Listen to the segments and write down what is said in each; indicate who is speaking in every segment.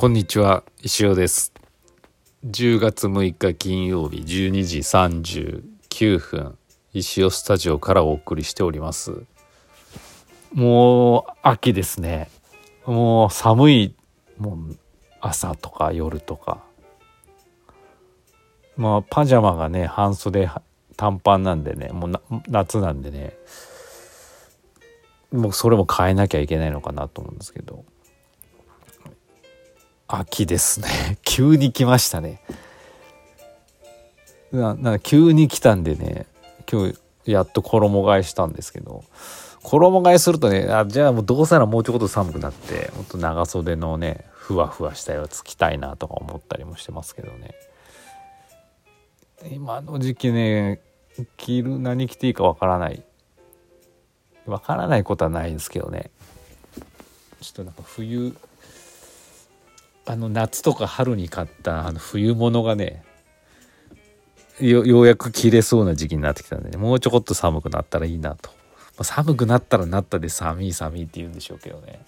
Speaker 1: こんにちは石尾です。10月6日金曜日12時39分石尾スタジオからお送りしております。もう秋ですね。もう寒いもう朝とか夜とか。まあパジャマがね半袖短パンなんでねもう夏なんでね。もうそれも変えなきゃいけないのかなと思うんですけど。秋ですね。急に来ましたね。なな急に来たんでね今日やっと衣替えしたんですけど衣替えするとねあじゃあもうどうせならもうちょっと寒くなってもっと長袖のねふわふわしたやつ着たいなとか思ったりもしてますけどね。今の時期ね着る何着ていいかわからない。わからないことはないんですけどね。ちょっとなんか冬あの夏とか春に買ったあの冬物がねようやく着れそうな時期になってきたんでねもうちょこっと寒くなったらいいなと、まあ、寒くなったらなったで寒い寒いって言うんでしょうけどね。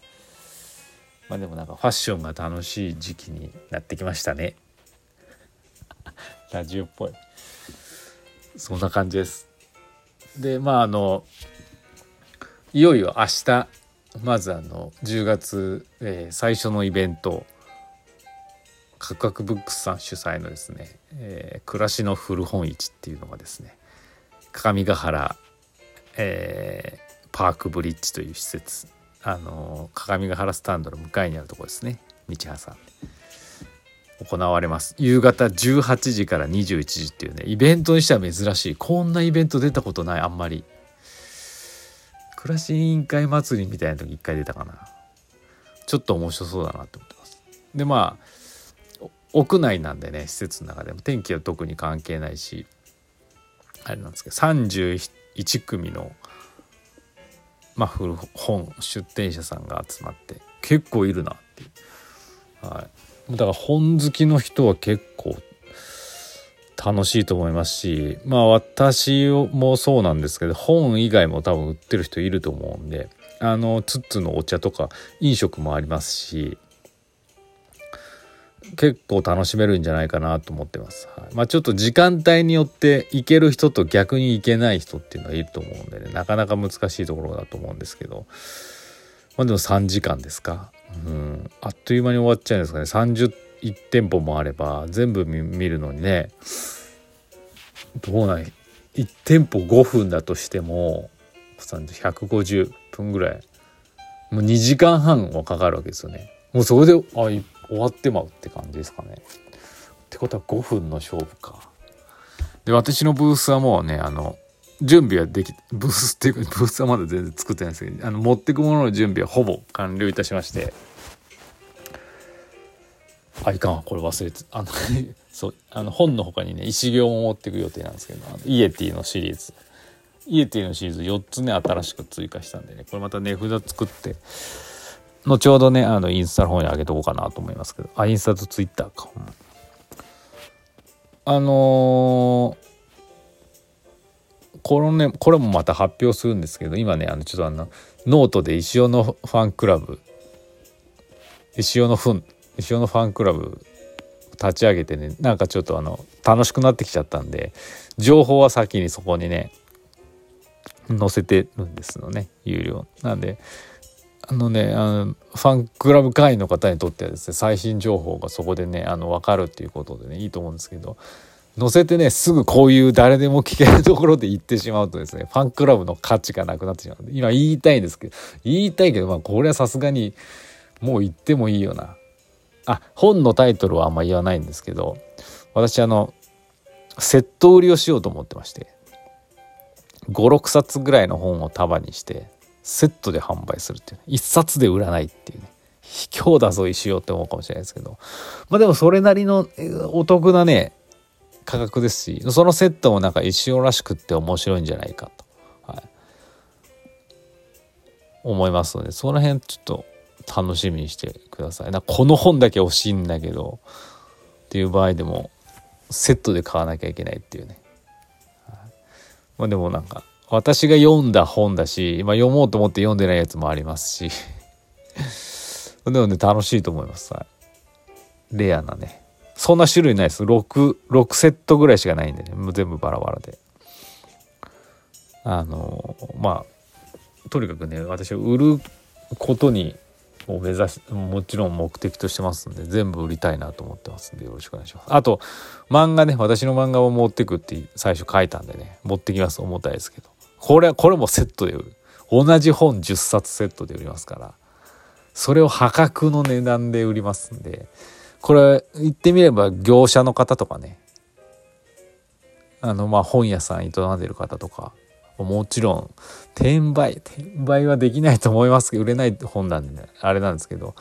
Speaker 1: まあでもなんかファッションが楽しい時期になってきましたね。ラジオっぽい。そんな感じです。でまああのいよいよ明日まずあの10月、えー、最初のイベント。カクカクブックスさん主催のですね、えー、暮らしの古本市っていうのがですね各務原、えー、パークブリッジという施設あの各務原スタンドの向かいにあるとこですね道挟ん。で行われます。夕方18時から21時っていうねイベントにしては珍しい。こんなイベント出たことないあんまり。暮らし委員会祭りみたいな時一回出たかな。ちょっと面白そうだなって思ってます。でまあ屋内なんでね施設の中でも。天気は特に関係ないしあれなんですけど31組のまあ古本出店者さんが集まって結構いるなっていう、はい、だから本好きの人は結構楽しいと思いますしまあ私もそうなんですけど本以外も多分売ってる人いると思うんであのツッツのお茶とか飲食もありますし結構楽しめるんじゃないかなと思ってます。はい、まあちょっと時間帯によって行ける人と逆に行けない人っていうのがいると思うんでね。なかなか難しいところだと思うんですけど。まあでも3時間ですか？うん、あっという間に終わっちゃうんですかね。31店舗もあれば全部見るのにね。どうない1店舗5分だとしても150分ぐらい。もう2時間半はかかるわけですよね。もうそれであ終わってまうって感じですかね。ってことは5分の勝負か。で私のブースはもうねあの準備はできブースっていうかブースはまだ全然作ってないんですけどあの持ってくものの準備はほぼ完了いたしましてあいかんこれ忘れてあの そうあの本の他にね石行も持ってく予定なんですけどイエティのシリーズイエティのシリーズ4つね新しく追加したんでねこれまた値札作って後ほどねあのインスタの方に上げとこうかなと思いますけど。あインスタとツイッターか、あのー、このねこれもまた発表するんですけど今ねあのちょっとあのノートで石尾のファンクラブ石尾のフン石尾のファンクラブ立ち上げてねなんかちょっとあの楽しくなってきちゃったんで情報は先にそこにね載せてるんですよね有料。なんであのねあのファンクラブ会員の方にとってはですね最新情報がそこでねあの分かるっていうことでねいいと思うんですけど載せてねすぐこういう誰でも聞けるところで言ってしまうとですねファンクラブの価値がなくなってしまう。今言いたいんですけど言いたいけどまあこれはさすがにもう言ってもいいよな。あ本のタイトルはあんま言わないんですけど私あのセット売りをしようと思ってまして56冊ぐらいの本を束にしてセットで販売するっていう、ね、一冊で売らないっていうね。卑怯だぞ石よって思うかもしれないですけど。まあでもそれなりのお得なね価格ですしそのセットもなんか石尾らしくって面白いんじゃないかと、はい、思いますのでその辺ちょっと楽しみにしてください。なこの本だけ欲しいんだけどっていう場合でもセットで買わなきゃいけないっていうね、はい、まあでもなんか私が読んだ本だし、まあ、読もうと思って読んでないやつもありますし。でもね楽しいと思います、はい、レアなね。そんな種類ないです。6, 6セットぐらいしかないんでね。もう全部バラバラで。あのまあとにかくね私は売ることにを目指しもちろん目的としてますんで全部売りたいなと思ってますんでよろしくお願いします。あと漫画ね私の漫画を持ってくって最初書いたんでね持ってきます。重たいですけどこれはこれもセットで同じ本10冊セットで売りますから。それを破格の値段で売りますんで。これ言ってみれば業者の方とかね。あのま本屋さん営んでる方とか。もちろん転売転売はできないと思いますけど売れない本なんで、ね、あれなんですけど。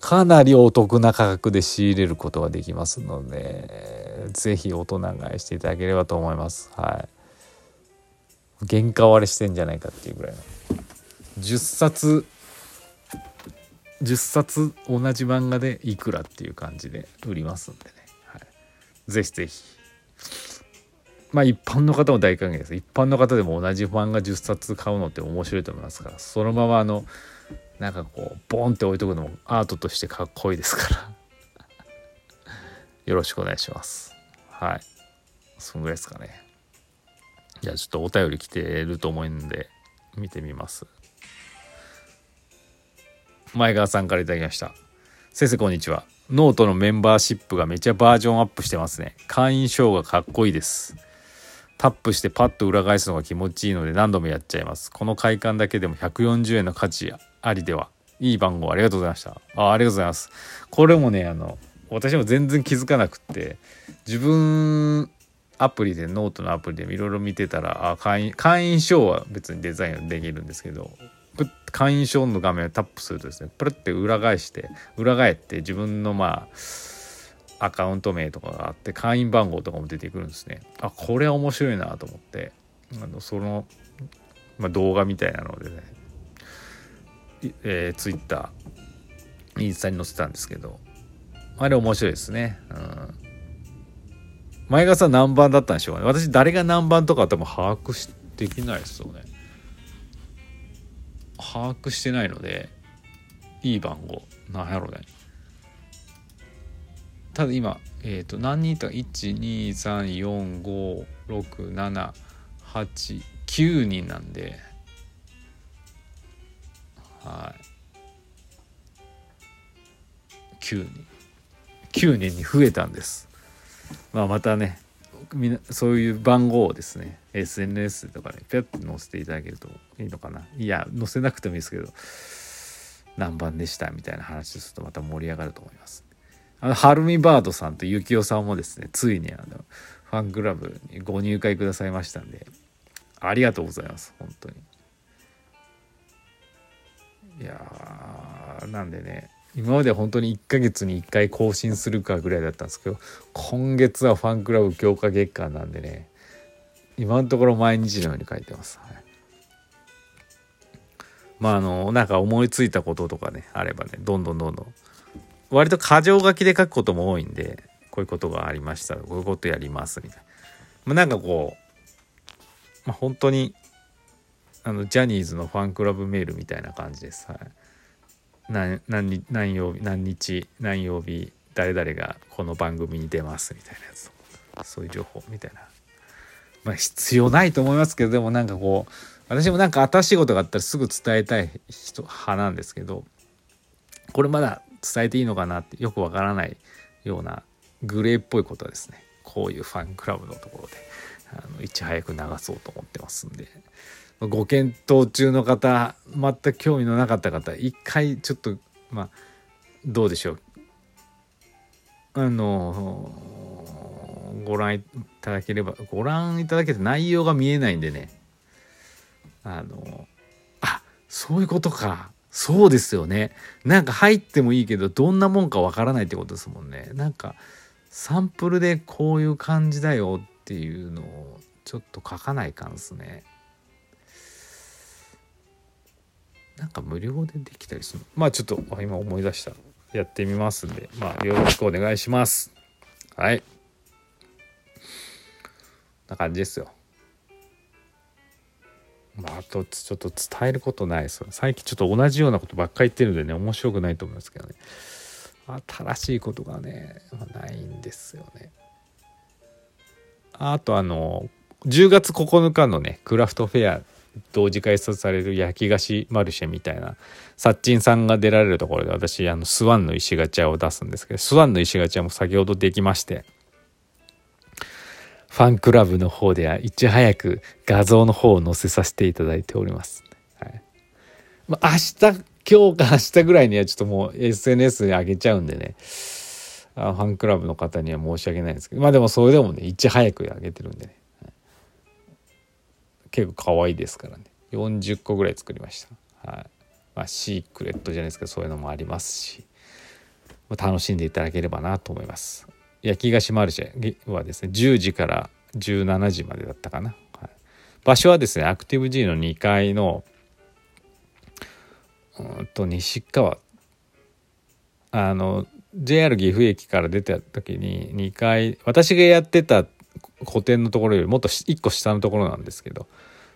Speaker 1: かなりお得な価格で仕入れることができますので是非大人買いしていただければと思います。はい。原価割れしてんじゃないかっていうぐらいの。10冊10冊同じ漫画でいくらっていう感じで売りますんでね、はい、ぜひぜひ。まあ一般の方も大歓迎です。一般の方でも同じ漫画10冊買うのって面白いと思いますから。そのままあのなんかこうボンって置いとくのもアートとしてかっこいいですから。よろしくお願いします。はい。そんぐらいですかね。じゃあちょっとお便り来てると思うんで見てみます。前川さんから頂きました。先生こんにちは。ノートのメンバーシップがめちゃバージョンアップしてますね。会員証がかっこいいです。タップしてパッと裏返すのが気持ちいいので何度もやっちゃいます。この快感だけでも140円の価値ありでは。いい番号ありがとうございました。あありがとうございます。これもねあの私も全然気づかなくって自分アプリでノートのアプリでいろいろ見てたらあ会員会員証は別にデザインできるんですけど会員証の画面をタップするとですねプルって裏返して裏返って自分のまあアカウント名とかがあって会員番号とかも出てくるんですね。あこれは面白いなと思ってあのその、まあ、動画みたいなのでね、えー、ツイッターインスタに載せたんですけどあれ面白いですね。うん。前がさ何番だったんでしょうね。私誰が何番とか多分把握しできないですよね。把握してないのでいい番号。なんやろうね。ただ今、えー、と何人いた？123456789人なんで。はい。9人。9人に増えたんです。まあまたねみなそういう番号をですね SNS とかでピャッと載せていただけるといいのかないや載せなくてもいいですけど何番でしたみたいな話するとまた盛り上がると思いますあの、はるみバードさんとゆきおさんもですね、ついにあの、ファンクラブにご入会くださいましたんで、ありがとうございます、本当に。いやなんでね、今まで本当に1ヶ月に1回更新するかぐらいだったんですけど、今月はファンクラブ強化月間なんでね、今のところ毎日のように書いてます。はい、まああの、なんか思いついたこととかね、あればね、どんどんどんどん割と箇条書きで書くことも多いんでこういうことがありましたこういうことやりますみたいな、まあ、なんかこう、まあ、本当にあのジャニーズのファンクラブメールみたいな感じです。はい、何何何曜日何日何曜日誰々がこの番組に出ますみたいなやつそういう情報みたいな。まあ必要ないと思いますけどでもなんかこう私もなんか新しいことがあったらすぐ伝えたい人派なんですけどこれまだ伝えていいのかなってよくわからないようなグレーっぽいことはですね。こういうファンクラブのところであのいち早く流そうと思ってますんで。ご検討中の方全く興味のなかった方一回ちょっとまあどうでしょう。あのご覧いただければご覧いただけて内容が見えないんでね。あのあそういうことか。そうですよね。なんか入ってもいいけどどんなもんかわからないってことですもんね。なんかサンプルでこういう感じだよっていうのをちょっと書かないかんですね。なんか無料でできたりするまあちょっと今思い出したやってみますんで。まあよろしくお願いします。はい。な感じですよ。まあ、あとちょっと伝えることないです。最近ちょっと同じようなことばっかり言ってるんでね面白くないと思いますけどね。新しいことがねないんですよね。あとあの10月9日のねクラフトフェア同時開催される焼き菓子マルシェみたいな。サッチンさんが出られるところで私あのスワンの石ガチャを出すんですけどスワンの石ガチャも先ほどできましてファンクラブの方ではいち早く画像の方を載せさせていただいております。はい。まあ、明日今日か 明日ぐらいにはちょっともう SNS に上げちゃうんでね。あファンクラブの方には申し訳ないんですけど。まあでもそれでもねいち早く上げてるんでね、結構可愛いですからね。40個ぐらい作りました。はい。まあ、シークレットじゃないですけどそういうのもありますし。楽しんでいただければなと思います。焼き菓子マルシェはですね10時から17時までだったかな、はい、場所はですねアクティブ G の2階のうんと西川あの JR 岐阜駅から出た時に2階私がやってた個展のところよりもっと1個下のところなんですけど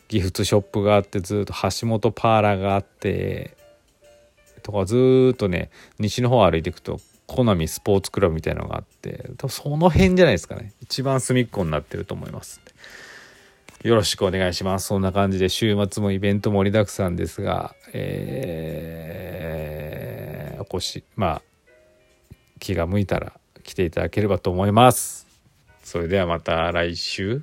Speaker 1: ギフトショップがあってずっと橋本パーラーがあってとかずっとね西の方歩いていくとコナミスポーツクラブみたいなのがあって多分その辺じゃないですかね。一番隅っこになってると思いますよろしくお願いします。そんな感じで週末もイベント盛りだくさんですがえー、お越しまあ気が向いたら来ていただければと思います。それではまた来週。